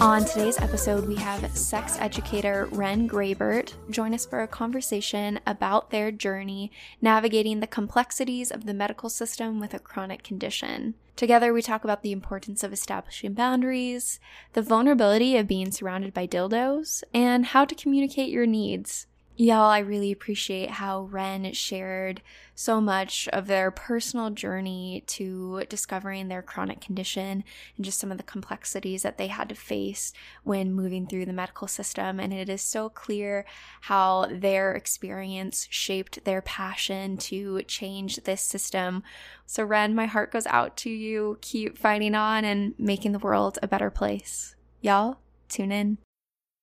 On today's episode, we have sex educator Ren Graybert join us for a conversation about their journey navigating the complexities of the medical system with a chronic condition. Together, we talk about the importance of establishing boundaries, the vulnerability of being surrounded by dildos, and how to communicate your needs. Y'all, I really appreciate how Ren shared so much of their personal journey to discovering their chronic condition and just some of the complexities that they had to face when moving through the medical system. And it is so clear how their experience shaped their passion to change this system. So, Ren, my heart goes out to you. Keep fighting on and making the world a better place. Y'all, tune in.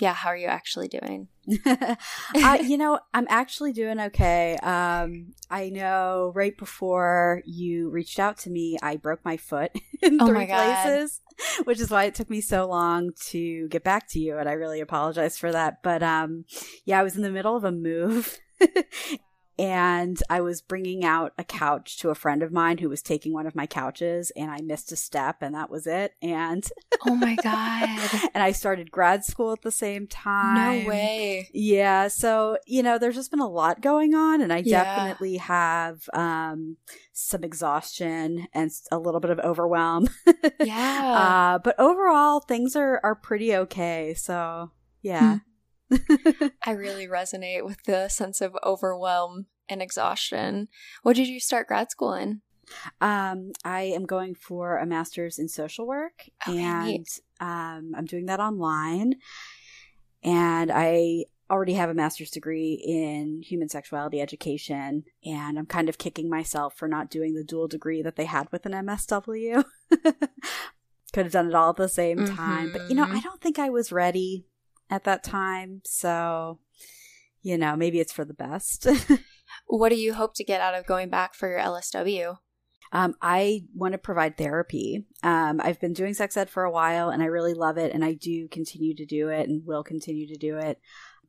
Yeah, how are you actually doing? uh, you know, I'm actually doing okay. Um, I know right before you reached out to me, I broke my foot in oh three places, which is why it took me so long to get back to you. And I really apologize for that. But um, yeah, I was in the middle of a move. and I was bringing out a couch to a friend of mine who was taking one of my couches and I missed a step and that was it. And oh my god. and I started grad school at the same time. no way. Yeah so you know there's just been a lot going on and I yeah. definitely have um some exhaustion and a little bit of overwhelm. Yeah. Uh but overall things are are pretty okay so yeah. Hmm. I really resonate with the sense of overwhelm and exhaustion. What did you start grad school in? Um, I am going for a master's in social work, okay, and um, I'm doing that online. And I already have a master's degree in human sexuality education, and I'm kind of kicking myself for not doing the dual degree that they had with an MSW. Could have done it all at the same mm-hmm. time, but you know, I don't think I was ready at that time. So, you know, maybe it's for the best. what do you hope to get out of going back for your LSW? Um, I want to provide therapy. Um, I've been doing sex ed for a while and I really love it. And I do continue to do it and will continue to do it.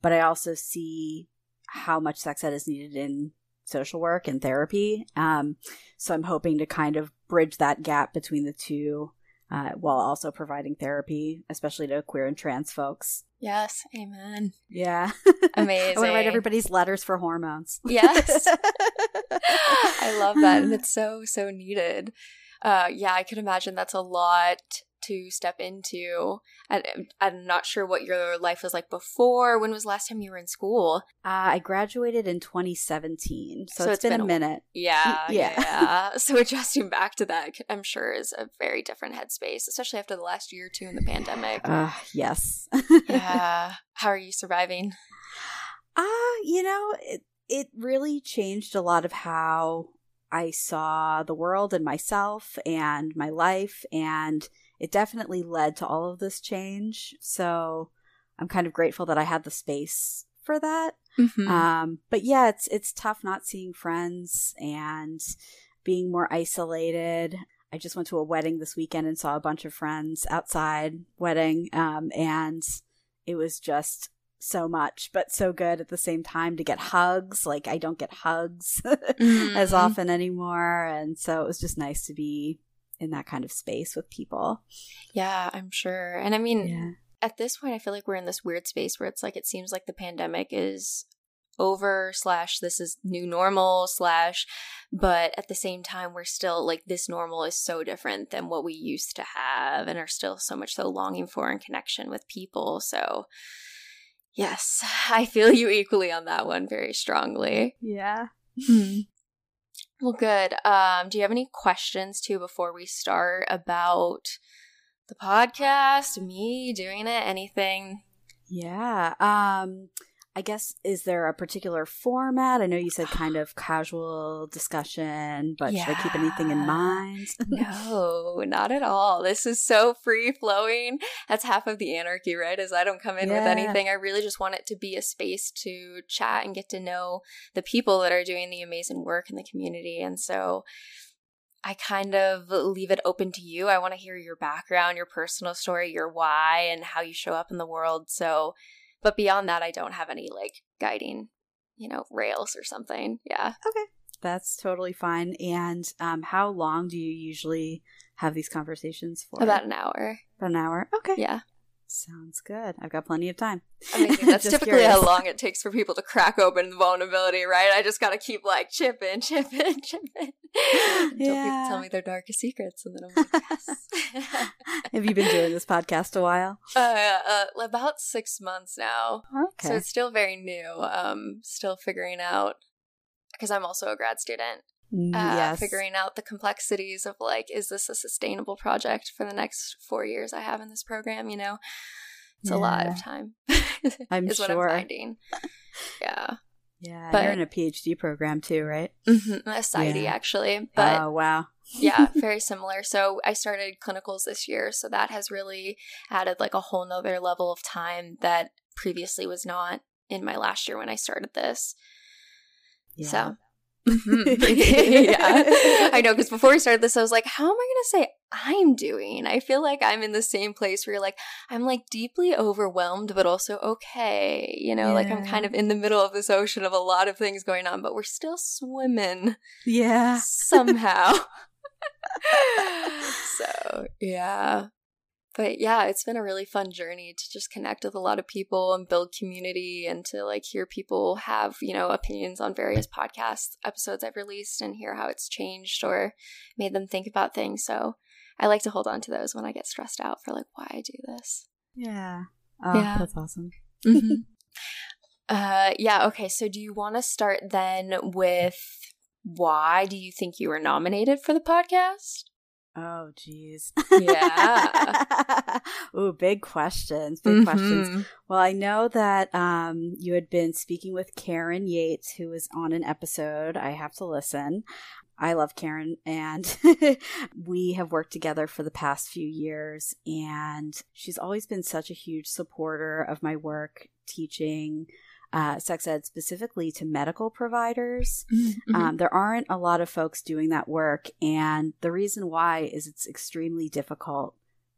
But I also see how much sex ed is needed in social work and therapy. Um, so I'm hoping to kind of bridge that gap between the two uh, while also providing therapy, especially to queer and trans folks. Yes, amen. Yeah. Amazing. I want to write everybody's letters for hormones. Yes. I love that. And it's so, so needed. Uh, yeah, I could imagine that's a lot to step into. And I'm not sure what your life was like before. When was last time you were in school? Uh, I graduated in 2017, so, so it's, it's been, been, a minute. Yeah, yeah, yeah. so adjusting back to that, I'm sure, is a very different headspace, especially after the last year or two in the pandemic. Uh, yes. yeah. How are you surviving? Ah, uh, you know, it it really changed a lot of how I saw the world and myself and my life and it definitely led to all of this change. So I'm kind of grateful that I had the space for that. Mm-hmm. Um, but yeah, it's it's tough not seeing friends and being more isolated. I just went to a wedding this weekend and saw a bunch of friends outside wedding, um, and it was just so much, but so good at the same time to get hugs. Like I don't get hugs mm-hmm. as often anymore, and so it was just nice to be in that kind of space with people. Yeah, I'm sure. And I mean, yeah. at this point, I feel like we're in this weird space where it's like it seems like the pandemic is over slash this is new normal slash but at the same time we're still like this normal is so different than what we used to have and are still so much so longing for in connection with people so Yes, I feel you equally on that one very strongly. Yeah. Hmm. Well, good. Um, do you have any questions too before we start about the podcast, me doing it, anything? Yeah. Um I guess is there a particular format? I know you said kind of casual discussion, but should I keep anything in mind? No, not at all. This is so free flowing. That's half of the anarchy, right? Is I don't come in with anything. I really just want it to be a space to chat and get to know the people that are doing the amazing work in the community. And so I kind of leave it open to you. I want to hear your background, your personal story, your why, and how you show up in the world. So, but beyond that, I don't have any like guiding, you know, rails or something. Yeah. Okay. That's totally fine. And um how long do you usually have these conversations for? About an hour. About an hour. Okay. Yeah. Sounds good. I've got plenty of time. Amazing. That's typically how long it takes for people to crack open the vulnerability, right? I just got to keep like chipping, chipping, chipping in, chip. Until people tell me their darkest secrets, and then I'm like, yes. Have you been doing this podcast a while? uh, uh, about six months now, Okay. so it's still very new. Um, still figuring out because I'm also a grad student. Uh, yes. figuring out the complexities of like, is this a sustainable project for the next four years I have in this program? You know, it's a lot of time. I'm is what sure. I'm finding. Yeah. Yeah. but- you're in a PhD program too, right? Mm-hmm. A society, Yeah. actually. But oh wow. yeah, very similar. So I started clinicals this year. So that has really added like a whole nother level of time that previously was not in my last year when I started this. Yeah. So. Mm-hmm. yeah, I know. Because before we started this, I was like, "How am I going to say I'm doing?" I feel like I'm in the same place where you're like, I'm like deeply overwhelmed, but also okay. You know, like I'm kind of in the middle of this ocean of a lot of things going on, but we're still swimming yeah. somehow. so, yeah. But yeah, it's been a really fun journey to just connect with a lot of people and build community and to like hear people have, you know, opinions on various podcast episodes I've released and hear how it's changed or made them think about things. So, I like to hold on to those when I get stressed out for like why I do this. Yeah. Oh, Yeah. that's awesome. Mm-hmm. uh, yeah. Okay. So, do you want to start then with why do you think you were nominated for the podcast? Oh, geez. Yeah. Ooh, big questions. Big questions. Mhm. Well, I know that um, you had been speaking with Karen Yates, who was on an episode. I have to listen. I love Karen, and we have worked together for the past few years. And she's always been such a huge supporter of my work teaching uh, sex ed specifically to medical providers. Mhm. Um, there aren't a lot of folks doing that work, and the reason why is it's extremely difficult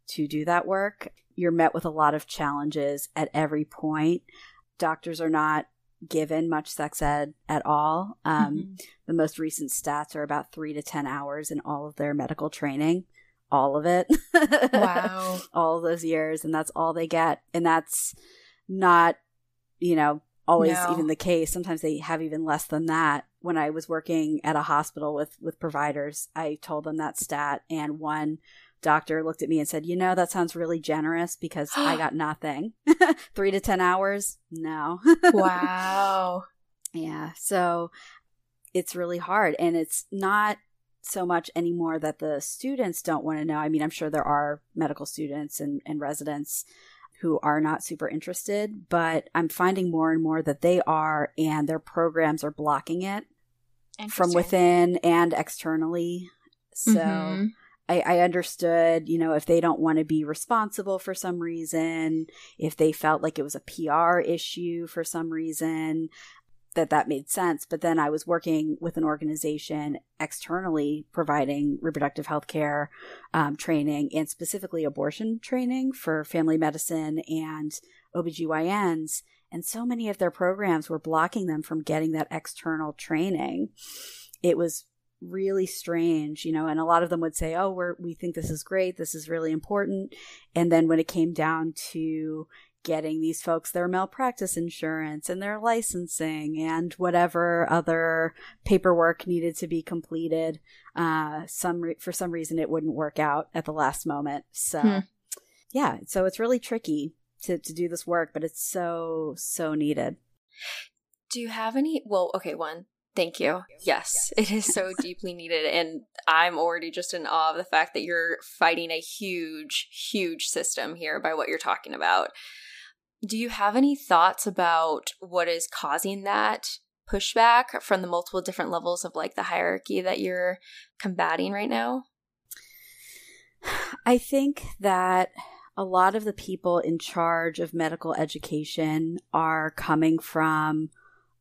to do that work. You're met with a lot of challenges at every point. Doctors are not given much sex ed at all. Um, Mhm. The most recent stats are about three to 10 hours in all of their medical training, all of it. Wow. all those years, and that's all they get. And that's not, you know, always No. even the case. Sometimes they have even less than that. When I was working at a hospital with with providers, I told them that stat, and one doctor looked at me and said, "You know, that sounds really generous because I got nothing. Three to ten hours, no." wow. Yeah. So it's really hard. And it's not so much anymore that the students don't want to know. I mean, I'm sure there are medical students and, and residents who are not super interested, but I'm finding more and more that they are, and their programs are blocking it from within and externally. So. Mhm. I, I understood, you know, if they don't want to be responsible for some reason, if they felt like it was a PR issue for some reason, that that made sense. But then I was working with an organization externally providing reproductive health care um, training and specifically abortion training for family medicine and OBGYNs. And so many of their programs were blocking them from getting that external training. It was really strange, you know, and a lot of them would say, "Oh, we're we think this is great. This is really important." And then when it came down to getting these folks their malpractice insurance and their licensing and whatever other paperwork needed to be completed, uh some re- for some reason it wouldn't work out at the last moment. So Hmm. yeah, so it's really tricky to, to do this work, but it's so, so needed. Do you have any? Well, okay, one. Thank you. Yes, it is so deeply needed. And I'm already just in awe of the fact that you're fighting a huge, huge system here by what you're talking about. Do you have any thoughts about what is causing that pushback from the multiple different levels of like the hierarchy that you're combating right now? I think that a lot of the people in charge of medical education are coming from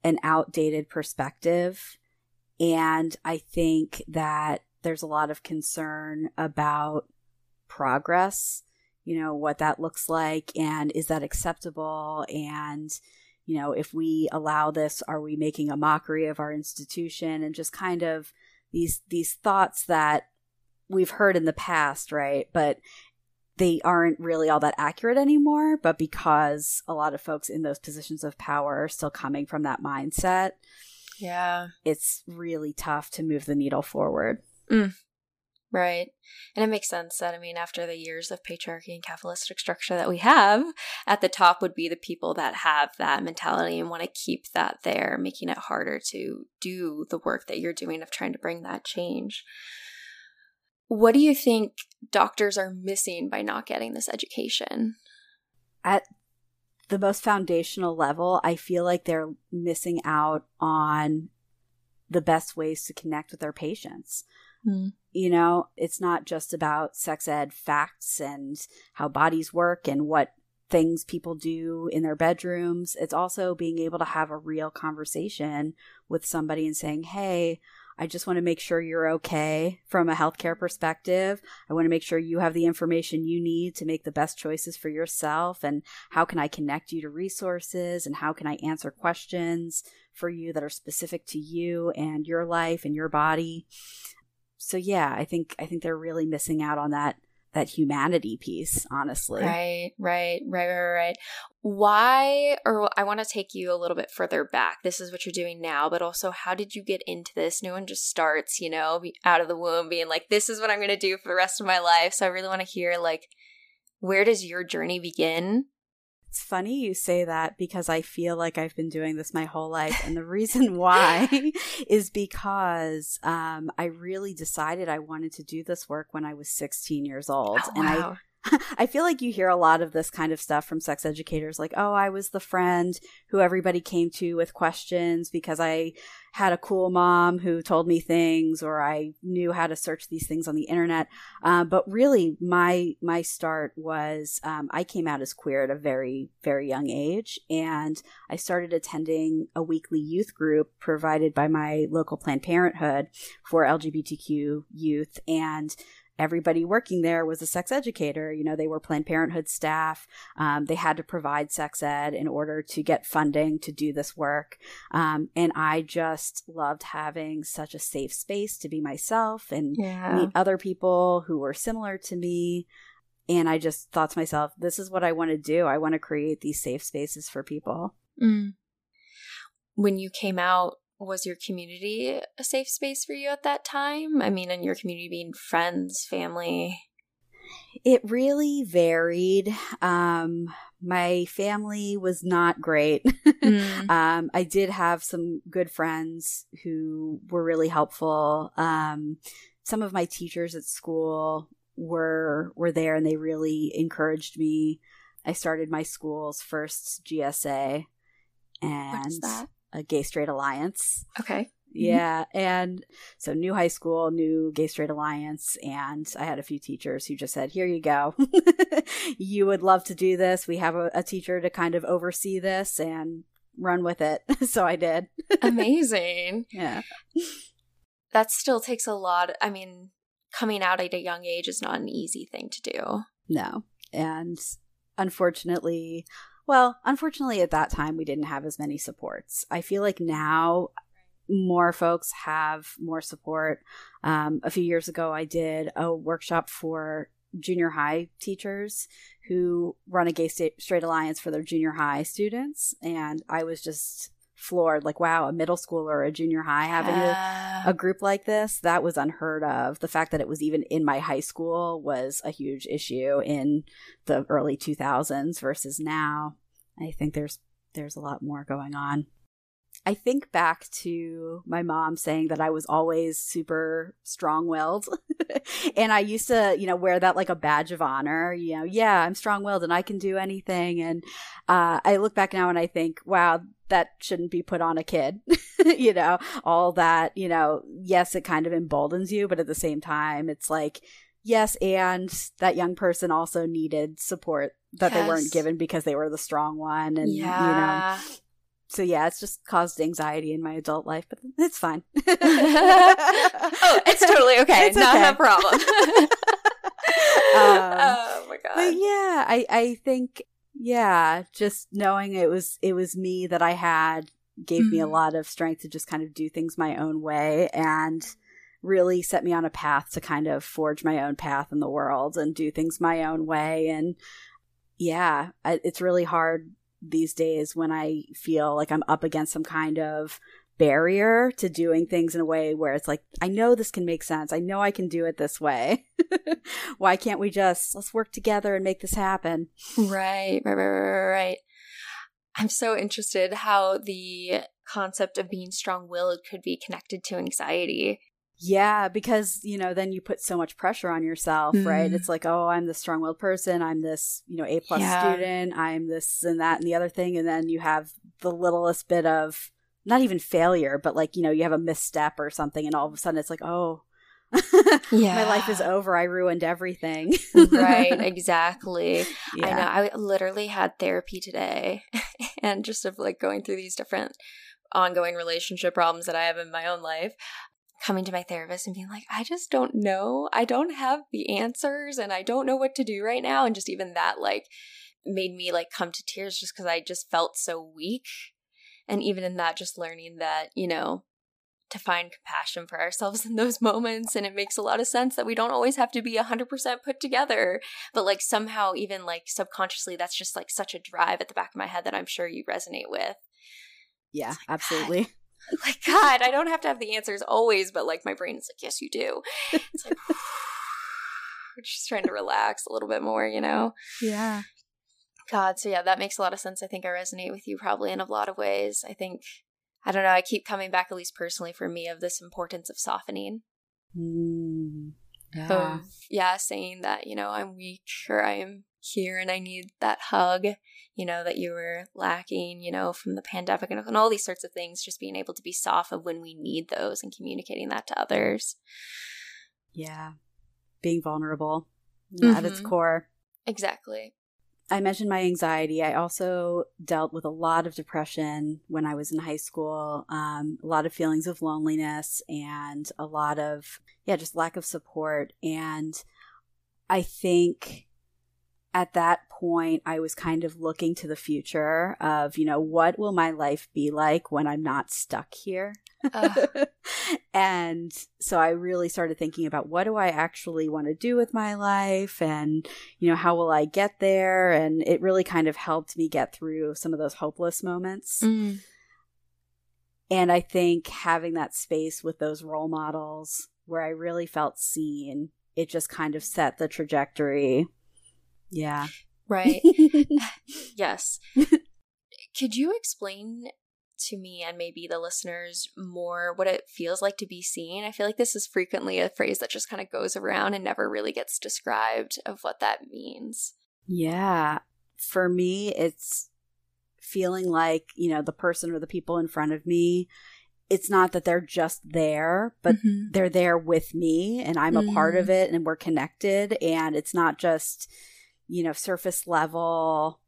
an outdated perspective. And I think that there's a lot of concern about progress, you know, what that looks like and is that acceptable? And, you know, if we allow this, are we making a mockery of our institution? And just kind of these, these thoughts that we've heard in the past, right? But they aren't really all that accurate anymore. But because a lot of folks in those positions of power are still coming from that mindset, yeah, it's really tough to move the needle forward. Mm. Right. And it makes sense that, I mean, after the years of patriarchy and capitalistic structure that we have, at the top would be the people that have that mentality and want to keep that there, making it harder to do the work that you're doing of trying to bring that change. What do you think doctors are missing by not getting this education? At the most foundational level, I feel like they're missing out on the best ways to connect with their patients. Mm. You know, it's not just about sex ed facts and how bodies work and what things people do in their bedrooms. It's also being able to have a real conversation with somebody and saying, Hey, I just want to make sure you're okay from a healthcare perspective. I want to make sure you have the information you need to make the best choices for yourself. And how can I connect you to resources? And how can I answer questions for you that are specific to you and your life and your body? So yeah, I think I think they're really missing out on that that humanity piece, honestly. Right, right, right, right, right. Why, or I want to take you a little bit further back. This is what you're doing now, but also how did you get into this? No one just starts, you know, out of the womb being like, this is what I'm going to do for the rest of my life. So I really want to hear, like, where does your journey begin? It's funny you say that because I feel like I've been doing this my whole life. And the reason why is because um, I really decided I wanted to do this work when I was 16 years old. Oh, and wow. I I feel like you hear a lot of this kind of stuff from sex educators like, oh, I was the friend who everybody came to with questions because I had a cool mom who told me things or I knew how to search these things on the internet. Uh, but really, my my start was um, I came out as queer at a very very young age, and I started attending a weekly youth group provided by my local Planned Parenthood for LGBTQ youth, and everybody working there was a sex educator. You know, they were Planned Parenthood staff. Um, they had to provide sex ed in order to get funding to do this work. Um, and I just loved having such a safe space to be myself and Yeah. meet other people who were similar to me. And I just thought to myself, this is what I want to do. I want to create these safe spaces for people. Mm. When you came out, was your community a safe space for you at that time? I mean, and your community being friends, family. It really varied. Um, my family was not great. Mm. um, I did have some good friends who were really helpful. Um, some of my teachers at school were were there, and they really encouraged me. I started my school's first GSA and What is that? A Gay Straight Alliance. Okay. Mm-hmm. Yeah, and so new high school, new Gay Straight Alliance, and I had a few teachers who just said, "Here you go. you would love to do this. We have a, a teacher to kind of oversee this and run with it." so I did. Amazing. yeah. that still takes a lot. I mean, coming out at a young age is not an easy thing to do. No, and unfortunately, well, unfortunately, at that time we didn't have as many supports. I feel like now more folks have more support. Um, a few years ago, I did a workshop for junior high teachers who run a gay straight alliance for their junior high students, and I was just floored. Like, wow, a middle school or a junior high having Yeah. a, a group like this, that was unheard of. The fact that it was even in my high school was a huge issue in the early 2000s versus now. I think there's there's a lot more going on. I think back to my mom saying that I was always super strong willed. and I used to, you know, wear that like a badge of honor. You know, yeah, I'm strong willed and I can do anything. And uh, I look back now and I think, wow, that shouldn't be put on a kid. you know, all that, you know, yes, it kind of emboldens you, but at the same time, it's like, yes, and that young person also needed support that they weren't given because they were the strong one. And, you know, so yeah, it's just caused anxiety in my adult life, but it's fine. oh, it's totally okay. It's Not okay. a problem. Um, oh my god. but yeah, I I think yeah, just knowing it was it was me that I had gave me a Mhm. lot of strength to just kind of do things my own way and really set me on a path to kind of forge my own path in the world and do things my own way and yeah, I, it's really hard these days when I feel like I'm up against some kind of barrier to doing things in a way where it's like I know this can make sense. I know I can do it this way. Why can't we just let's work together and make this happen? Right, right, right, right, right. I'm so interested how the concept of being strong-willed could be connected to anxiety. Yeah, because you know, then you put so much pressure on yourself, right? Mm. It's like, oh, I'm this strong-willed person. I'm this, you know, A plus Yeah. student. I'm this and that and the other thing, and then you have the littlest bit of not even failure, but like you know, you have a misstep or something, and all of a sudden it's like, oh, yeah. my life is over. I ruined everything. right, exactly. I know. I literally had therapy today and just of like going through these different ongoing relationship problems that I have in my own life. Coming to my therapist and being like, I just don't know. I don't have the answers and I don't know what to do right now. And just even that, like, made me like come to tears just because I just felt so weak. And even in that, just learning that, you know, to find compassion for ourselves in those moments. And it makes a lot of sense that we don't always have to be 100% put together but like somehow even like subconsciously that's just like such a drive at the back of my head that i'm sure you resonate with yeah, absolutely. like god i don't have to have the answers always but like my brain is like yes you do it's like we're just trying to relax a little bit more you know Yeah. God so yeah that makes a lot of sense i think i resonate with you probably in a lot of ways i think i don't know i keep coming back at least personally for me of this importance of softening Mm, yeah. of yeah saying that you know i'm weak or i am here and i need that hug you know that you were lacking you know from the pandemic and, and all these sorts of things just being able to be soft of when we need those and communicating that to others Yeah. Being vulnerable yeah, at its Mhm. core. exactly I mentioned my anxiety. I also dealt with a lot of depression when I was in high school, um, a lot of feelings of loneliness and a lot of, yeah, just lack of support. And I think at that point, I was kind of looking to the future of, you know, what will my life be like when I'm not stuck here? And so I really started thinking about what do I actually want to do with my life and, you know, how will I get there? And it really kind of helped me get through some of those hopeless moments. Mm. And I think having that space with those role models where I really felt seen, it just kind of set the trajectory. Yeah. right yes could you explain to me and maybe the listeners more what it feels like to be seen i feel like this is frequently a phrase that just kind of goes around and never really gets described of what that means Yeah. For me, it's feeling like, you know, the person or the people in front of me, it's not that they're just there, but Mhm. they're there with me and I'm a part of it and we're connected. And it's not just, you know, surface level,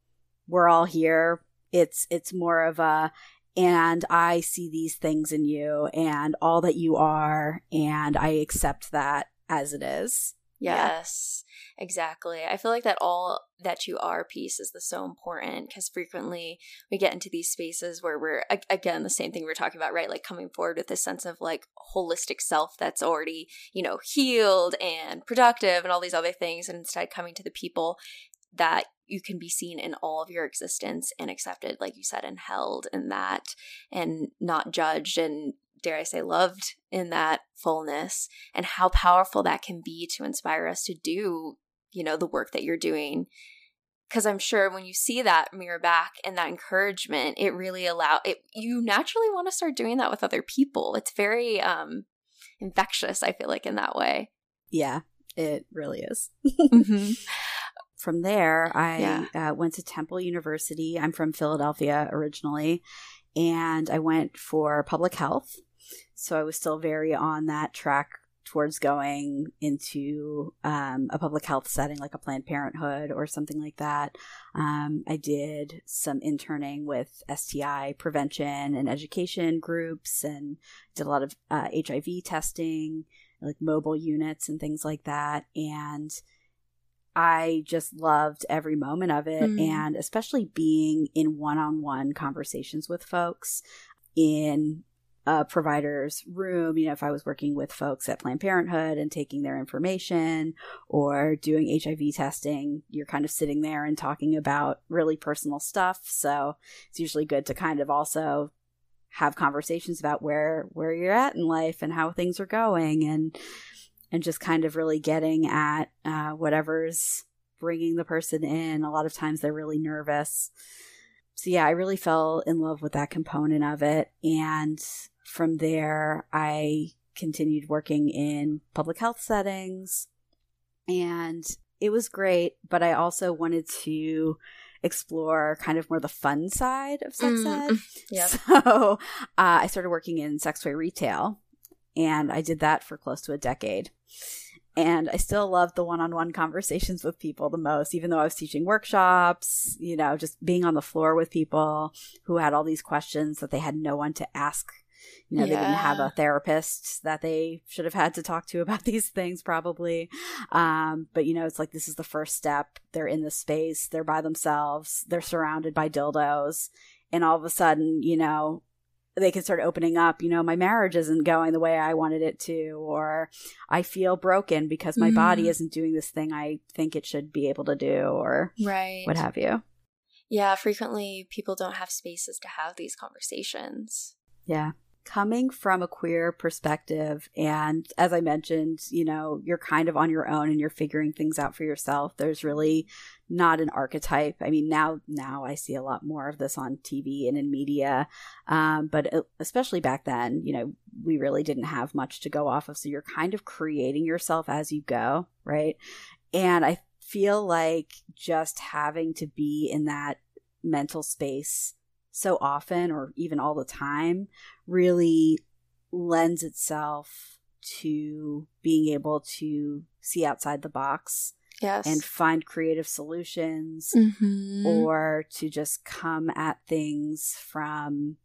we're all here. It's, it's more of a, and I see these things in you and all that you are, and I accept that as it is. Yeah. Yes, exactly. I feel like that all that you are piece is the so important because frequently we get into these spaces where we're again the same thing we're talking about, right? Like coming forward with this sense of like holistic self that's already you know healed and productive and all these other things, and instead coming to the people that you can be seen in all of your existence and accepted, like you said, and held in that and not judged and dare I say loved in that fullness and how powerful that can be to inspire us to do, you know, the work that you're doing. Cause I'm sure when you see that mirror back and that encouragement, it really allow it you naturally want to start doing that with other people. It's very um infectious, I feel like, in that way. Yeah, it really is. mm-hmm. From there, I Yeah. uh, went to Temple University. I'm from Philadelphia originally, and I went for public health. So I was still very on that track towards going into um, a public health setting like a Planned Parenthood or something like that. Um, I did some interning with STI prevention and education groups and did a lot of uh, HIV testing, like mobile units and things like that. And I just loved every moment of it. Mm. And especially being in one on one conversations with folks in a provider's room, you know, if I was working with folks at Planned Parenthood and taking their information or doing HIV testing, you're kind of sitting there and talking about really personal stuff. So it's usually good to kind of also have conversations about where where you're at in life and how things are going and and just kind of really getting at uh, whatever's bringing the person in. A lot of times they're really nervous. So, yeah, I really fell in love with that component of it. And from there, I continued working in public health settings. And it was great, but I also wanted to explore kind of more the fun side of sex Mm, ed. yeah. So uh, I started working in sex toy retail, and I did that for close to a decade. And I still loved the one on one conversations with people the most, even though I was teaching workshops, you know, just being on the floor with people who had all these questions that they had no one to ask. You know, they didn't have a therapist that they should have had to talk to about these things, probably. Um, but, you know, it's like this is the first step. They're in the space, they're by themselves, they're surrounded by dildos. And all of a sudden, you know, they can start opening up, you know, my marriage isn't going the way I wanted it to, or I feel broken because my body Mm. isn't doing this thing I think it should be able to do, or Right. what have you. Yeah, frequently people don't have spaces to have these conversations. Yeah. Coming from a queer perspective, and as I mentioned, you know, you're kind of on your own and you're figuring things out for yourself. There's really not an archetype. I mean, now now I see a lot more of this on TV and in media, um, but especially back then, you know, we really didn't have much to go off of. So you're kind of creating yourself as you go, right? And I feel like just having to be in that mental space so often or even all the time really lends itself to being able to see outside the box Yes. and find creative solutions Mhm. or to just come at things from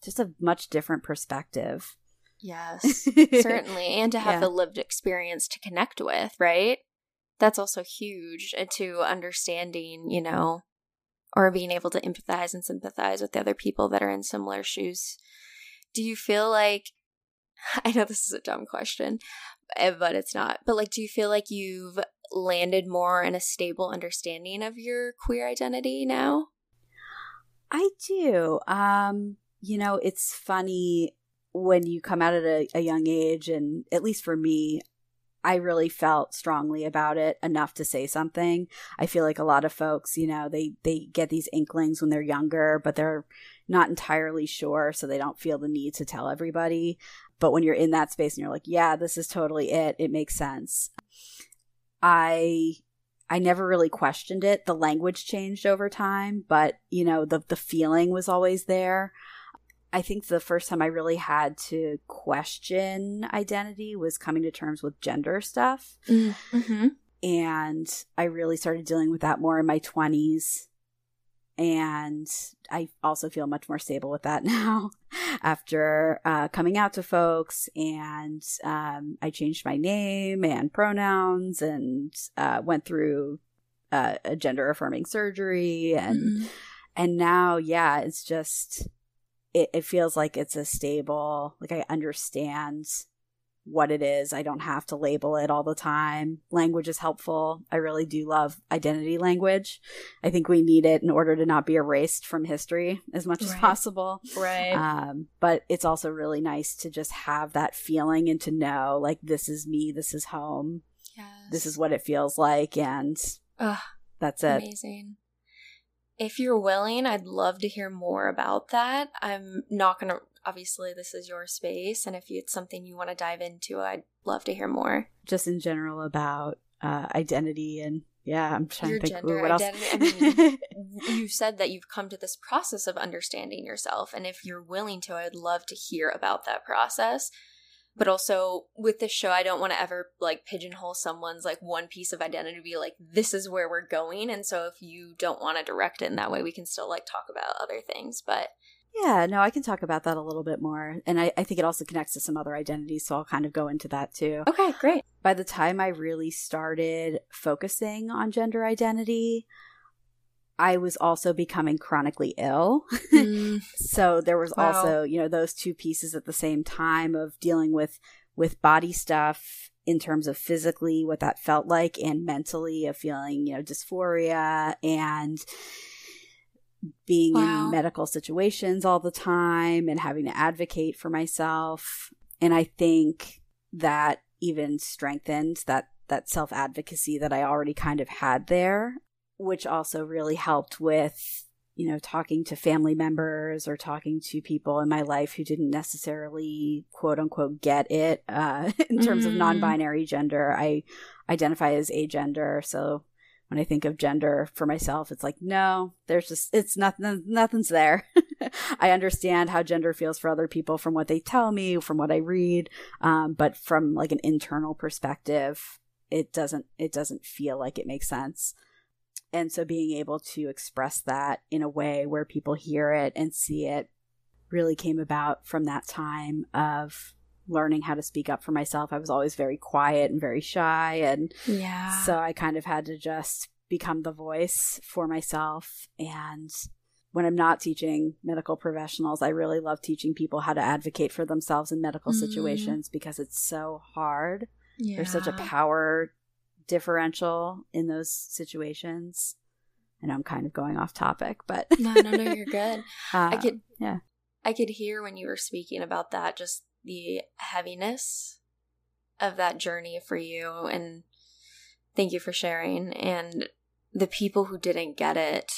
just a much different perspective. yes. Certainly. And to have Yeah. the lived experience to connect with, right? That's also huge to understanding, you know, or being able to empathize and sympathize with the other people that are in similar shoes. Do you feel like, I know this is a dumb question, eh, but it's not, but like, do you feel like you've landed more in a stable understanding of your queer identity now? I do. Um, you know, it's funny when you come out at a, a young age, and at least for me, I really felt strongly about it enough to say something. I feel like a lot of folks, you know, they they get these inklings when they're younger, but they're not entirely sure, so they don't feel the need to tell everybody. But when you're in that space and you're like, yeah, this is totally it, it makes sense. I I never really questioned it. The language changed over time, but you know, the the feeling was always there. I think the first time I really had to question identity was coming to terms with gender stuff. Mm-hmm. And I really started dealing with that more in my 20s. And I also feel much more stable with that now after uh, coming out to folks. And um, I changed my name and pronouns and uh, went through uh, a gender affirming surgery. And, and now, yeah, it's just, it, it feels like it's a stable, like I understand what it is. I don't have to label it all the time. Language is helpful. I really do love identity language. I think we need it in order to not be erased from history as much as possible. Right. Um, but it's also really nice to just have that feeling and to know like this is me, this is home, yes. this is what it feels like, and Ugh, that's it. amazing. If you're willing, I'd love to hear more about that. I'm not going to, obviously, this is your space. And if it's something you want to dive into, I'd love to hear more. Just in general about uh, identity and yeah, I'm trying Your to think ooh, what else. I mean, you said that you've come to this process of understanding yourself. And if you're willing to, I'd love to hear about that process. But also with this show, I don't want to ever like pigeonhole someone's like one piece of identity to be like, this is where we're going. And so if you don't want to direct it in that way, we can still like talk about other things. But Yeah, no, I can talk about that a little bit more. And I, I think it also connects to some other identities, so I'll kind of go into that too. okay, great. By the time I really started focusing on gender identity, I was also becoming chronically ill. Mm, so there was Wow. also, you know, those two pieces at the same time of dealing with with body stuff in terms of physically what that felt like and mentally of feeling, you know, dysphoria and being Wow. in medical situations all the time and having to advocate for myself. And I think that even strengthened that that self advocacy that I already kind of had there, which also really helped with you know talking to family members or talking to people in my life who didn't necessarily quote unquote get it uh, in terms of Mm. non-binary gender. I identify as agender, so when I think of gender for myself, it's like, no, there's just, it's nothing, nothing's there. I understand how gender feels for other people from what they tell me, from what I read. Um, but from like an internal perspective, it doesn't, it doesn't feel like it makes sense. And so being able to express that in a way where people hear it and see it really came about from that time of learning how to speak up for myself. I was always very quiet and very shy and yeah. so I kind of had to just become the voice for myself. And when I'm not teaching medical professionals, I really love teaching people how to advocate for themselves in medical Mm. situations because it's so hard. yeah. There's such a power differential in those situations. I know I'm kind of going off topic, but no, no, no, you're good. I Um, could, yeah. I could hear when you were speaking about that, just the heaviness of that journey for you, and thank you for sharing. And the people who didn't get it,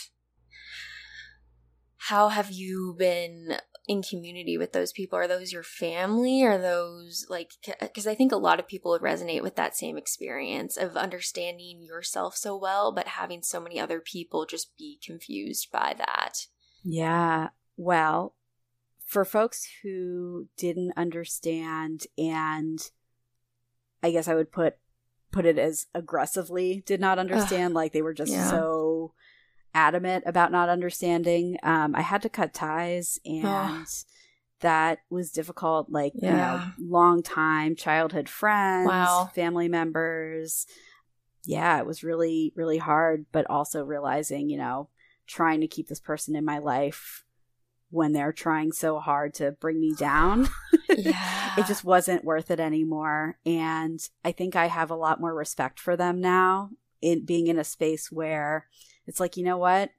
how have you been in community with those people? Are those your family? Are those like, because uh, I think a lot of people would resonate with that same experience of understanding yourself so well, but having so many other people just be confused by that. Yeah. Well, for folks who didn't understand and I guess I would put put it as aggressively did not understand like they were just Yeah. so adamant about not understanding. Um I had to cut ties and that was difficult like you know Yeah. long time childhood friends, Wow. family members. Yeah, it was really really hard but also realizing, you know, trying to keep this person in my life when they're trying so hard to bring me down. Yeah. it just wasn't worth it anymore. And I think I have a lot more respect for them now in being in a space where it's like, you know what?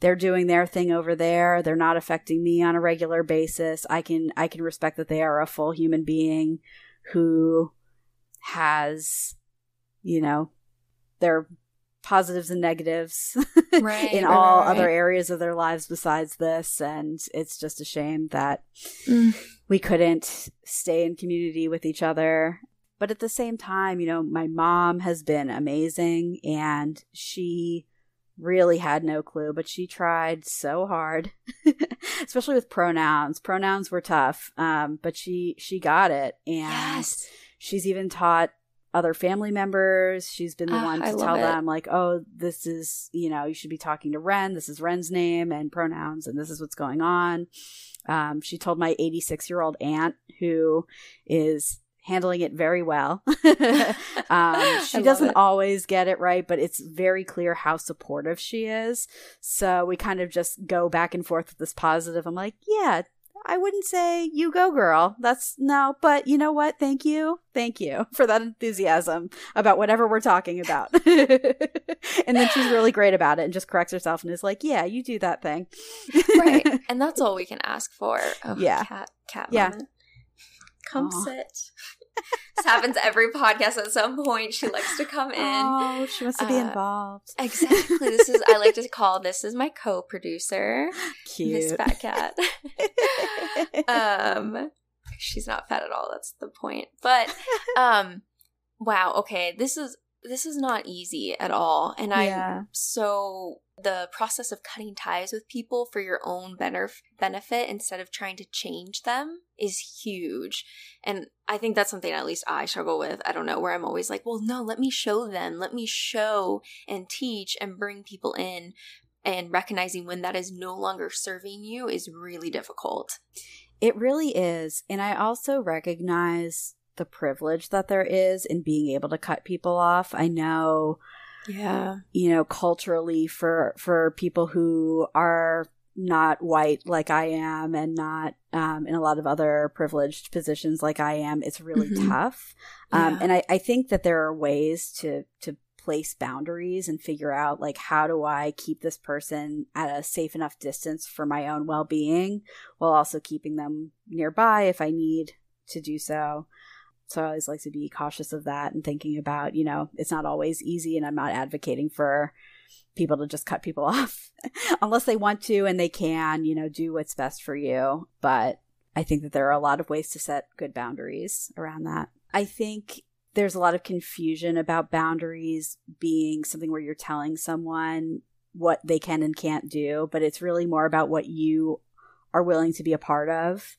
They're doing their thing over there. They're not affecting me on a regular basis. I can I can respect that they are a full human being who has, you know, their positives and negatives Right, in all right, other areas of their lives besides this and it's just a shame that Mm. we couldn't stay in community with each other but at the same time you know my mom has been amazing and she really had no clue but she tried so hard especially with pronouns pronouns were tough um, but she she got it and Yes. she's even taught other family members. She's been the Ah, one to tell it. them, like, oh, this is, you know, you should be talking to Ren. This is Ren's name and pronouns, and this is what's going on. Um, she told my 86 year old aunt, who is handling it very well. um, she doesn't it. always get it right, but it's very clear how supportive she is. So we kind of just go back and forth with this positive. I'm like, yeah, I wouldn't say you go girl. That's no, but you know what? Thank you. Thank you for that enthusiasm about whatever we're talking about. and then she's really great about it and just corrects herself and is like, "Yeah, you do that thing." right. And that's all we can ask for. Oh, Yeah. Cat cat Yeah. moment. Come Aw. sit. This happens every podcast at some point. She likes to come in. Oh, she wants to be Uh, involved. Exactly. This is I like to call this is my co-producer, Miss Fat Cat. um she's not fat at all, that's the point. But um wow, okay, this is this is not easy at all. And I'm so the process of cutting ties with people for your own benef- benefit instead of trying to change them is huge. And I think that's something at least I struggle with. I don't know, where I'm always like, well, no, let me show them. Let me show and teach and bring people in. And recognizing when that is no longer serving you is really difficult. It really is. And I also recognize the privilege that there is in being able to cut people off. I know, Yeah. you know, culturally for for people who are not white like I am and not um, in a lot of other privileged positions like I am, it's really Mhm. tough. Um, Yeah. and I, I think that there are ways to to place boundaries and figure out like how do I keep this person at a safe enough distance for my own well being while also keeping them nearby if I need to do so. So I always like to be cautious of that and thinking about, you know, it's not always easy and I'm not advocating for people to just cut people off unless they want to and they can, you know, do what's best for you. But I think that there are a lot of ways to set good boundaries around that. I think there's a lot of confusion about boundaries being something where you're telling someone what they can and can't do, but it's really more about what you are willing to be a part of.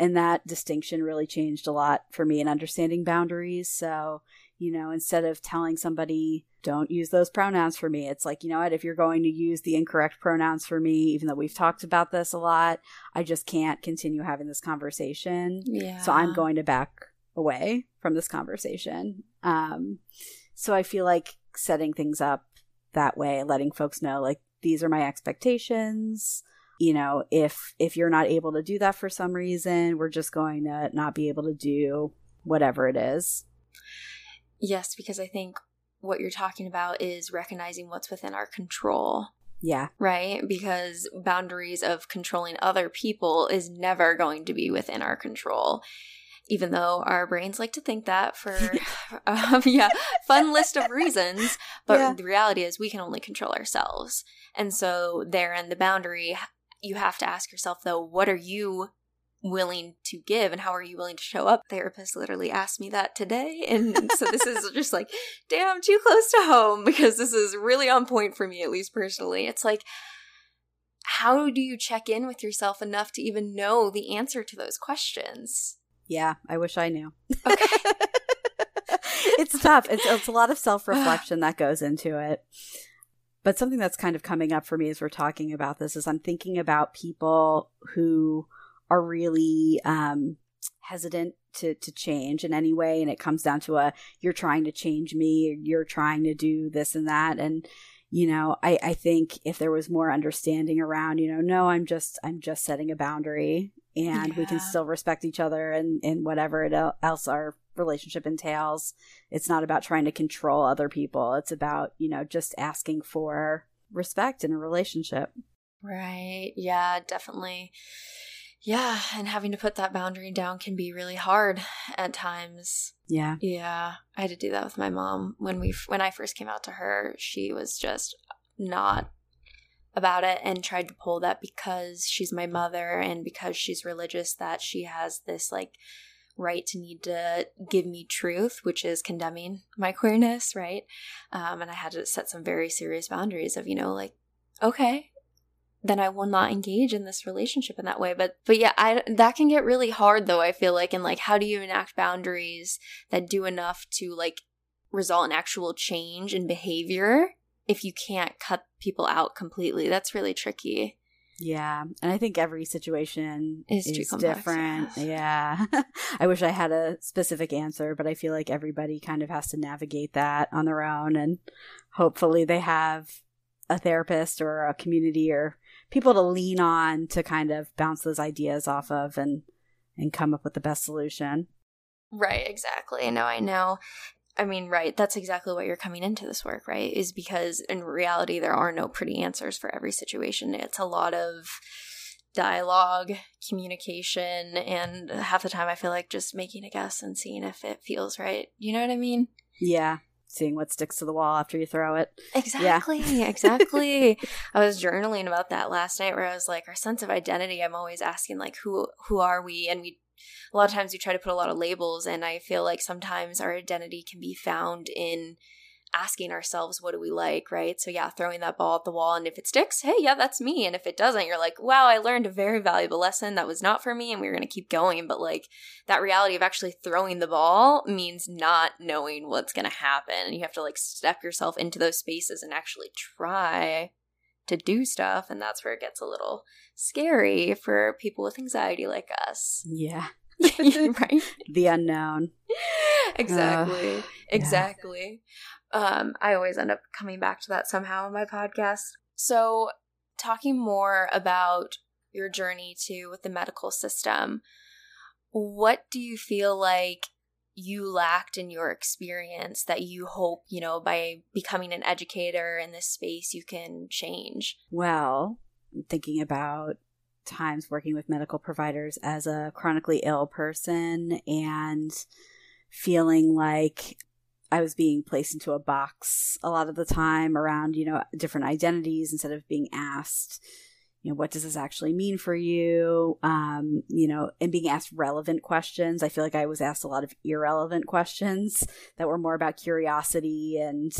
And that distinction really changed a lot for me in understanding boundaries. So, you know, instead of telling somebody, don't use those pronouns for me, it's like, you know what, if you're going to use the incorrect pronouns for me, even though we've talked about this a lot, I just can't continue having this conversation. Yeah. So I'm going to back away from this conversation. Um, so I feel like setting things up that way, letting folks know like these are my expectations. You know, if if you're not able to do that for some reason, we're just going to not be able to do whatever it is. Yes, because I think what you're talking about is recognizing what's within our control. Yeah. right? Because boundaries of controlling other people is never going to be within our control. Even though our brains like to think that for, um, yeah, fun list of reasons. But Yeah. the reality is we can only control ourselves. And so, therein, the boundary, you have to ask yourself, though, what are you willing to give and how are you willing to show up? Therapist literally asked me that today. And so, this is just like, damn, too close to home because this is really on point for me, at least personally. It's like, how do you check in with yourself enough to even know the answer to those questions? Yeah. I wish I knew. Okay. it's tough. It's, it's a lot of self reflection that goes into it. But something that's kind of coming up for me as we're talking about this is I'm thinking about people who are really um, hesitant to, to change in any way. And it comes down to a you're trying to change me, you're trying to do this and that. And, you know, I, I think if there was more understanding around, you know, no, I'm just I'm just setting a boundary and we can still respect each other and, and whatever it else our relationship entails. It's not about trying to control other people. It's about, you know, just asking for respect in a relationship. Right. Yeah, definitely. Yeah, and having to put that boundary down can be really hard at times. Yeah. Yeah, I had to do that with my mom when we when I first came out to her. She was just not about it and tried to pull that because she's my mother and because she's religious that she has this like right to need to give me truth, which is condemning my queerness, right? Um, and I had to set some very serious boundaries of you know like okay then I will not engage in this relationship in that way. But but yeah, I that can get really hard though. I feel like and like how do you enact boundaries that do enough to like result in actual change in behavior if you can't cut people out completely? That's really tricky. Yeah. And I think every situation Is is, different. Yeah. I wish I had a specific answer, but I feel like everybody kind of has to navigate that on their own. And hopefully they have a therapist or a community or people to lean on to kind of bounce those ideas off of and and come up with the best solution. Right, exactly. No, I know. I mean, right, that's exactly what you're coming into this work, right? Is because in reality, there are no pretty answers for every situation. It's a lot of dialogue, communication, and half the time I feel like just making a guess and seeing if it feels right. You know what I mean? Yeah. Seeing what sticks to the wall after you throw it. Exactly, yeah. exactly. I was journaling about that last night where I was like, our sense of identity, I'm always asking like who who are we? And we a lot of times we try to put a lot of labels and I feel like sometimes our identity can be found in asking ourselves what do we like? Right? So yeah throwing that ball at the wall and if it sticks hey yeah that's me. And if it doesn't you're like wow i learned a very valuable lesson that was not for me and we are going to keep going. But like that reality of actually throwing the ball means not knowing what's going to happen. And you have to like step yourself into those spaces and actually try to do stuff and that's where it gets a little scary for people with anxiety like us. Yeah. Right? The unknown. Exactly. Uh, exactly um, I always end up coming back to that somehow in my podcast. So, talking more about your journey to with the medical system, what do you feel like you lacked in your experience that you hope, you know, by becoming an educator in this space, you can change? Well, thinking about times working with medical providers as a chronically ill person and feeling like I was being placed into a box a lot of the time around, you know, different identities instead of being asked, you know, what does this actually mean for you? Um, you know, and being asked relevant questions. I feel like I was asked a lot of irrelevant questions that were more about curiosity and,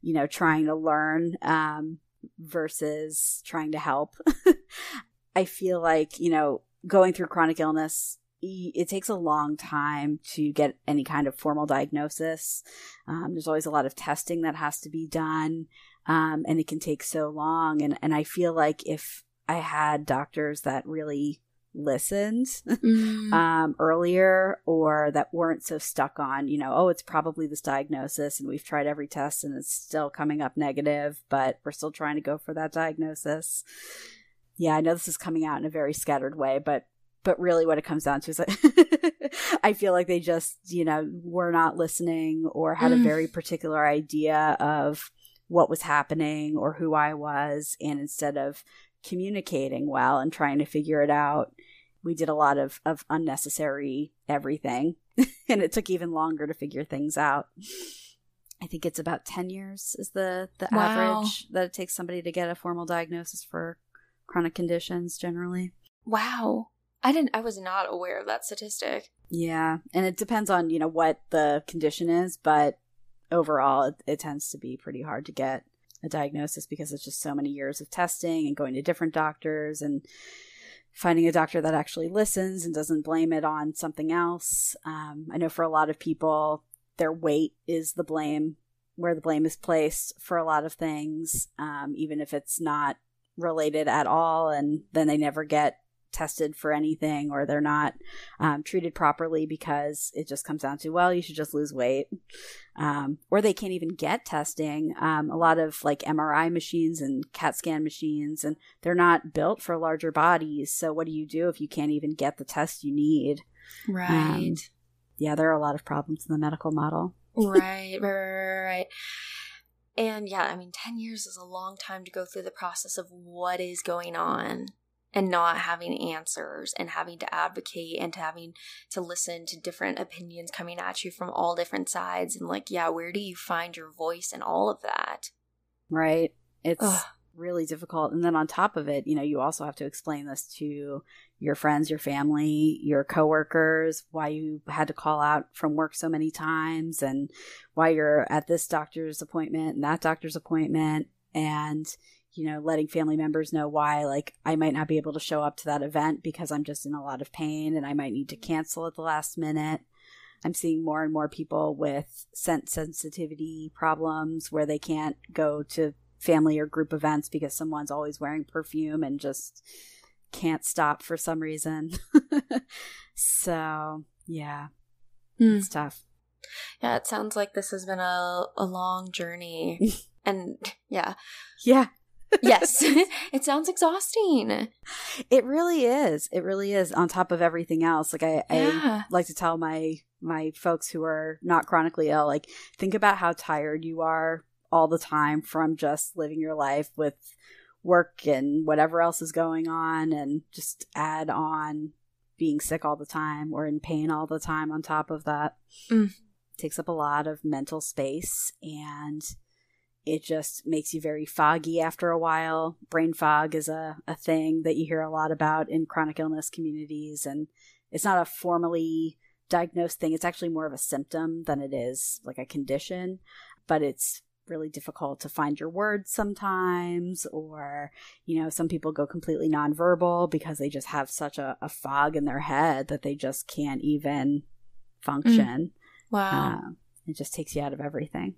you know, trying to learn um, versus trying to help. I feel like, you know, going through chronic illness it takes a long time to get any kind of formal diagnosis. Um, there's always a lot of testing that has to be done, um, and it can take so long. And and I feel like if I had doctors that really listened mm. um, earlier or that weren't so stuck on, you know, oh, it's probably this diagnosis and we've tried every test and it's still coming up negative, but we're still trying to go for that diagnosis. Yeah, I know this is coming out in a very scattered way, but but really what it comes down to is that I feel like they just, you know, were not listening or had mm. a very particular idea of what was happening or who I was. And instead of communicating well and trying to figure it out, we did a lot of, of unnecessary everything. and it took even longer to figure things out. I think it's about 10 years is the, the wow. average that it takes somebody to get a formal diagnosis for chronic conditions generally. Wow. I didn't I was not aware of that statistic. Yeah, and it depends on, you know, what the condition is, but overall it, it tends to be pretty hard to get a diagnosis because it's just so many years of testing and going to different doctors and finding a doctor that actually listens and doesn't blame it on something else. Um, I know for a lot of people, their weight is the blame, where the blame is placed for a lot of things, um, even if it's not related at all, and then they never get tested for anything or they're not um, treated properly because it just comes down to well you should just lose weight. Um, or they can't even get testing. Um, a lot of like mri machines and cat scan machines and they're not built for larger bodies. So what do you do if you can't even get the test you need? Right. Um, yeah there are a lot of problems in the medical model. Right, right right right and yeah i mean 10 years is a long time to go through the process of what is going on and not having answers and having to advocate and to having to listen to different opinions coming at you from all different sides and like yeah where do you find your voice and all of that? Right. It's Ugh. really difficult. And then on top of it you know you also have to explain this to your friends your family your coworkers why you had to call out from work so many times and why you're at this doctor's appointment and that doctor's appointment. And you know, letting family members know why, like, I might not be able to show up to that event because I'm just in a lot of pain and I might need to cancel at the last minute. I'm seeing more and more people with scent sensitivity problems where they can't go to family or group events because someone's always wearing perfume and just can't stop for some reason. so, yeah, mm. it's tough. Yeah, it sounds like this has been a, a long journey. and yeah. Yeah yes. it sounds exhausting. It really is. It really is on top of everything else. Like I, Yeah. I like to tell my my folks who are not chronically ill, like think about how tired you are all the time from just living your life with work and whatever else is going on and just add on being sick all the time or in pain all the time on top of that. Mm. Takes up a lot of mental space and it just makes you very foggy after a while. Brain fog is a, a thing that you hear a lot about in chronic illness communities, and it's not a formally diagnosed thing. It's actually more of a symptom than it is like a condition, but it's really difficult to find your words sometimes or you know some people go completely nonverbal because they just have such a, a fog in their head that they just can't even function Wow. Um, it just takes you out of everything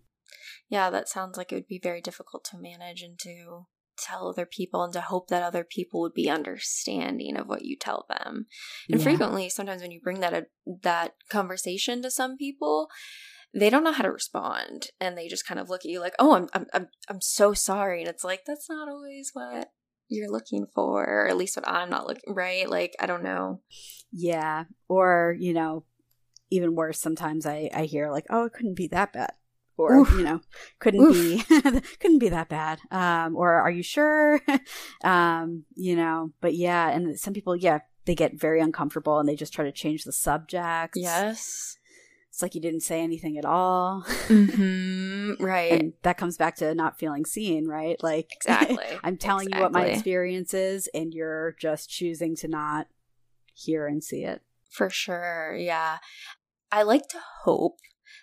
yeah, that sounds like it would be very difficult to manage and to tell other people and to hope that other people would be understanding of what you tell them. And Yeah. frequently, sometimes when you bring that that conversation to some people, they don't know how to respond, and they just kind of look at you like, "Oh, I'm I'm I'm, I'm so sorry," and it's like that's not always what you're looking for, or at least what I'm not looking right. Like I don't know. Yeah. Or, you know, even worse, sometimes I, I hear like, oh, it couldn't be that bad. Or, Oof. you know, couldn't Oof. be, couldn't be that bad. Um, or are you sure? um, you know, but yeah. And some people, yeah, they get very uncomfortable and they just try to change the subject. Yes. It's like you didn't say anything at all. mm-hmm. Right. and that comes back to not feeling seen, right? Like, Exactly. I'm telling you what my Exactly. experience is and you're just choosing to not hear and see it. For sure. Yeah. I like to hope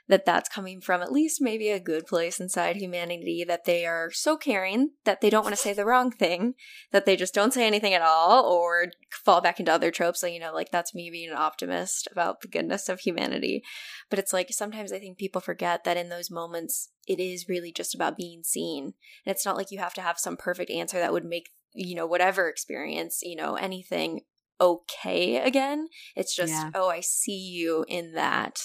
that that's coming from at least maybe a good place inside humanity that they are so caring that they don't want to say the wrong thing, that they just don't say anything at all or fall back into other tropes. So, you know, like that's me being an optimist about the goodness of humanity. But it's like sometimes I think people forget that in those moments, it is really just about being seen. And it's not like you have to have some perfect answer that would make, you know, whatever experience, you know, anything okay again. It's just, Yeah. oh, I see you in that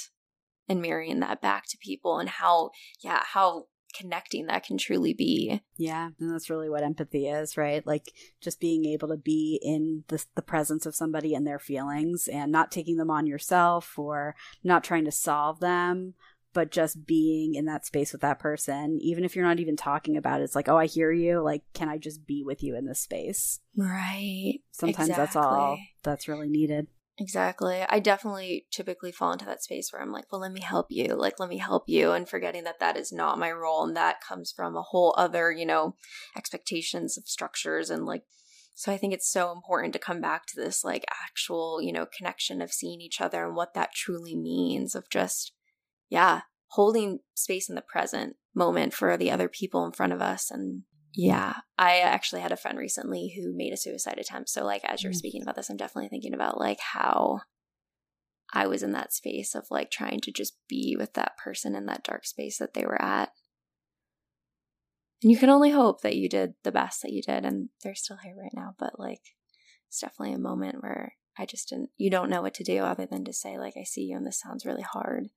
and mirroring that back to people and how, yeah, how connecting that can truly be. Yeah, and that's really what empathy is, right? Like just being able to be in the, the presence of somebody and their feelings and not taking them on yourself or not trying to solve them, but just being in that space with that person, even if you're not even talking about it. It's like, oh, I hear you. Like, can I just be with you in this space? Right. Sometimes that's all that's really needed. Exactly. I definitely typically fall into that space where I'm like, well, let me help you. Like, let me help you. And forgetting that that is not my role. And that comes from a whole other, you know, expectations of structures. And like, so I think it's so important to come back to this, like, actual, you know, connection of seeing each other and what that truly means of just, yeah, holding space in the present moment for the other people in front of us. And yeah, I actually had a friend recently who made a suicide attempt. So, like, as you're Mm. speaking about this, I'm definitely thinking about like how I was in that space of like trying to just be with that person in that dark space that they were at. And you can only hope that you did the best that you did, and they're still here right now. But like, it's definitely a moment where I just didn't, you don't know what to do other than to say, like, I see you, and this sounds really hard.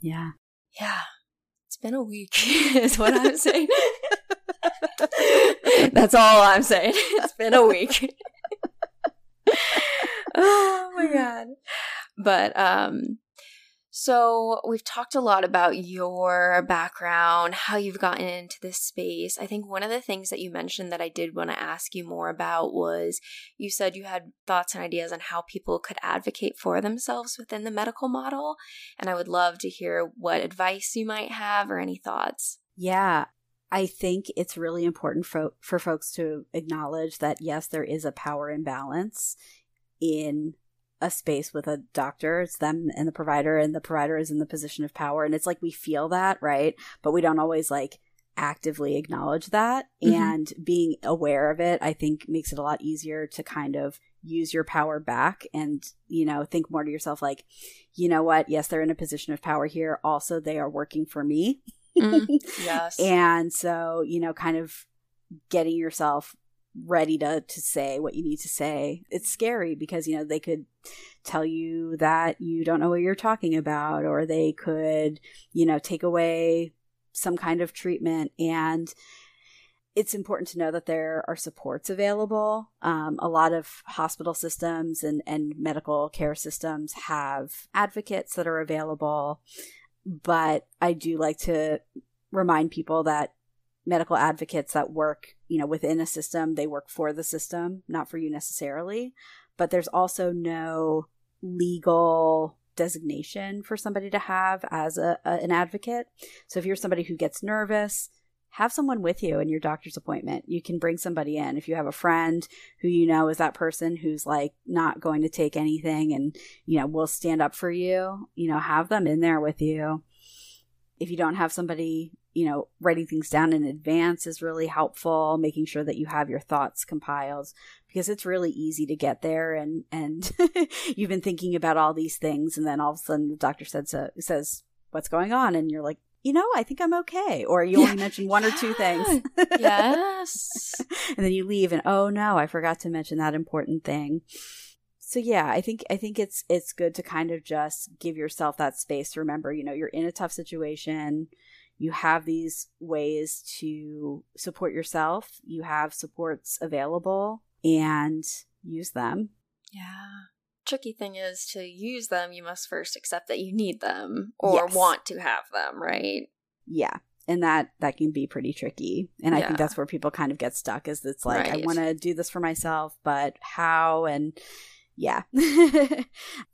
Yeah. Yeah. It's been a week, is what I'm saying. That's all I'm saying. It's been a week. oh my god. But um so we've talked a lot about your background, how you've gotten into this space. I think one of the things that you mentioned that I did want to ask you more about was you said you had thoughts and ideas on how people could advocate for themselves within the medical model, and I would love to hear what advice you might have or any thoughts. Yeah. I think it's really important for, for folks to acknowledge that, yes, there is a power imbalance in a space with a doctor. It's them and the provider, and the provider is in the position of power. And it's like we feel that, right? But we don't always like actively acknowledge that. Mhm. And being aware of it, I think, makes it a lot easier to kind of use your power back and, you know, think more to yourself like, you know what? Yes, they're in a position of power here. Also, they are working for me. Mm, yes. and so you know kind of getting yourself ready to to say what you need to say it's scary because you know they could tell you that you don't know what you're talking about or they could you know take away some kind of treatment and it's important to know that there are supports available. Um, a lot of hospital systems and, and medical care systems have advocates that are available. But I do like to remind people that medical advocates that work, you know, within a system, they work for the system, not for you necessarily. But there's also no legal designation for somebody to have as a, a, an advocate. So if you're somebody who gets nervous, have someone with you in your doctor's appointment. You can bring somebody in. If you have a friend who you know is that person who's like not going to take anything and, you know, will stand up for you, you know, have them in there with you. If you don't have somebody, you know, writing things down in advance is really helpful, making sure that you have your thoughts compiled because it's really easy to get there and and you've been thinking about all these things and then all of a sudden the doctor said so, says what's going on and you're like you know, I think I'm okay. Or you only mention one or two things. yes. and then you leave and oh no, I forgot to mention that important thing. So yeah, I think I think it's it's good to kind of just give yourself that space to remember, you know, you're in a tough situation. You have these ways to support yourself. You have supports available and use them. Yeah tricky thing is to use them, you must first accept that you need them or yes. want to have them, right? Yeah. And that that can be pretty tricky. And yeah. I think that's where people kind of get stuck is it's like right. I want to do this for myself, but how and yeah.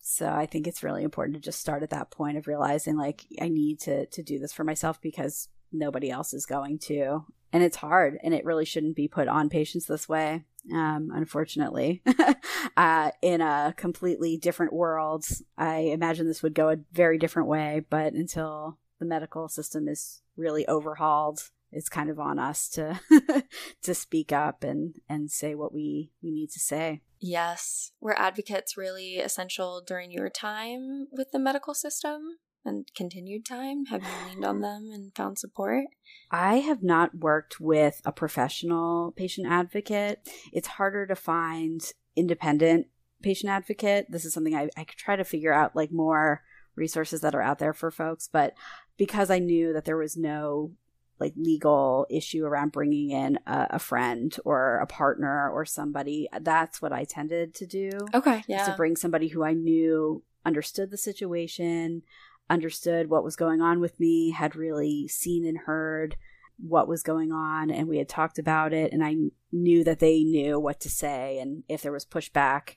so I think it's really important to just start at that point of realizing like I need to to do this for myself because nobody else is going to. And it's hard and it really shouldn't be put on patients this way um, unfortunately. uh, in a completely different world, I imagine this would go a very different way, but until the medical system is really overhauled, it's kind of on us to to speak up and and say what we we need to say. Yes, were advocates really essential during your time with the medical system? And continued time? Have you leaned on them and found support? I have not worked with a professional patient advocate. It's harder to find independent patient advocate. This is something I, I could try to figure out like more resources that are out there for folks. But because I knew that there was no like legal issue around bringing in a, a, friend or a partner or somebody that's what i tended to do okay yeah to bring somebody who i knew understood the situation understood what was going on with me, had really seen and heard what was going on, and we had talked about it, and I knew that they knew what to say, and if there was pushback,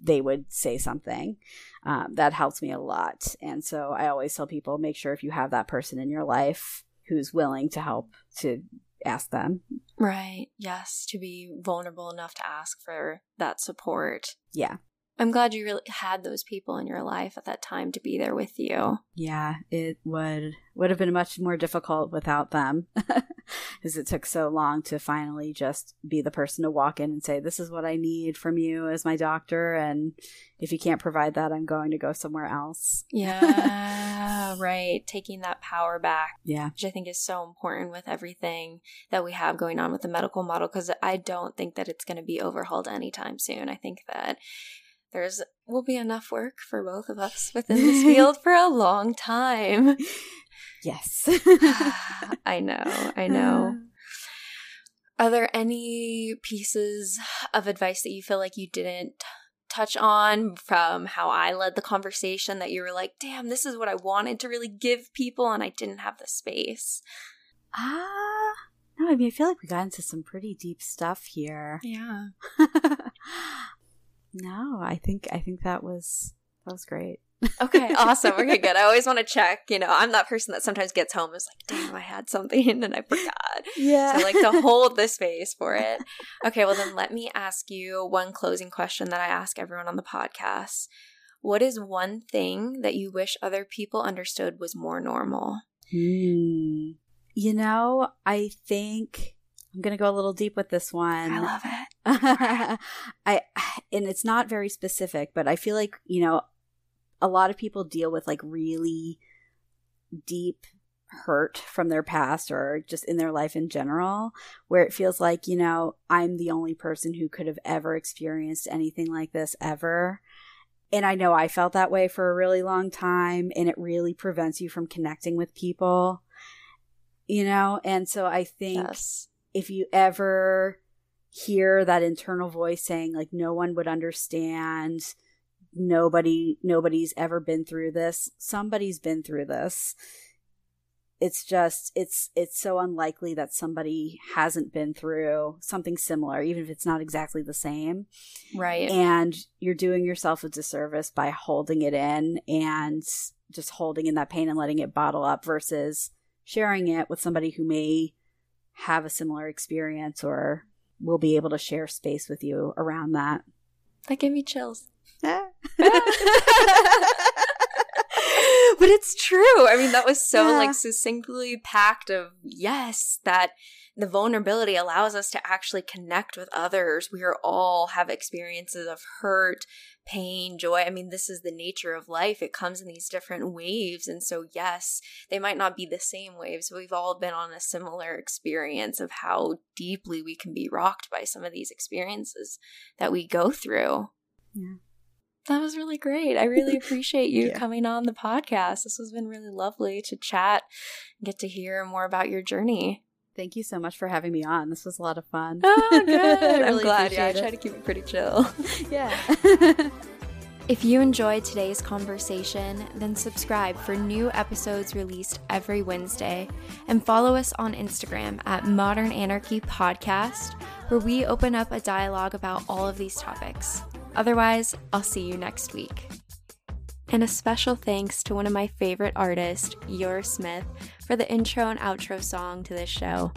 they would say something. Um, that helps me a lot. And so I always tell people make sure if you have that person in your life who's willing to help to ask them. Right. Yes. To be vulnerable enough to ask for that support. Yeah. I'm glad you really had those people in your life at that time to be there with you. Yeah, it would would have been much more difficult without them because it took so long to finally just be the person to walk in and say this is what I need from you as my doctor and if you can't provide that I'm going to go somewhere else. Yeah, right, taking that power back. Yeah. Which I think is so important with everything that we have going on with the medical model cuz I don't think that it's going to be overhauled anytime soon. I think that there's will be enough work for both of us within this field for a long time. Yes. I know. I know. Are there any pieces of advice that you feel like you didn't touch on from how I led the conversation that you were like, damn, this is what I wanted to really give people and I didn't have the space? Ah, uh, no, I mean, I feel like we got into some pretty deep stuff here. Yeah. No, I think I think that was that was great. okay, awesome. Okay, good. I always want to check. You know, I'm that person that sometimes gets home and is like, damn, I had something and I forgot. Yeah. So I like to hold the space for it. Okay, well then let me ask you one closing question that I ask everyone on the podcast. What is one thing that you wish other people understood was more normal? Hmm. You know, I think I'm going to go a little deep with this one. I love it. I and it's not very specific, but I feel like, you know, a lot of people deal with like really deep hurt from their past or just in their life in general, where it feels like, you know, I'm the only person who could have ever experienced anything like this ever. And I know I felt that way for a really long time, and it really prevents you from connecting with people, you know? And so I think. Yes if you ever hear that internal voice saying like no one would understand nobody nobody's ever been through this somebody's been through this it's just it's it's so unlikely that somebody hasn't been through something similar even if it's not exactly the same Right. and you're doing yourself a disservice by holding it in and just holding in that pain and letting it bottle up versus sharing it with somebody who may have a similar experience or will be able to share space with you around that. that gave me chills. but it's true. I mean, that was so Yeah. like succinctly packed of yes, that the vulnerability allows us to actually connect with others. We are all have experiences of hurt, pain, joy. I mean, this is the nature of life. It comes in these different waves. And so, yes, they might not be the same waves, we've all been on a similar experience of how deeply we can be rocked by some of these experiences that we go through. Yeah. That was really great. I really appreciate you Yeah. coming on the podcast. This has been really lovely to chat and get to hear more about your journey. Thank you so much for having me on. This was a lot of fun. Oh, good. I'm really glad. Yeah, I try to keep it pretty chill. Yeah. If you enjoyed today's conversation, then subscribe for new episodes released every Wednesday and follow us on Instagram at Modern Anarchy Podcast, where we open up a dialogue about all of these topics. Otherwise, I'll see you next week. And a special thanks to one of my favorite artists, Yor Smith, for the intro and outro song to this show.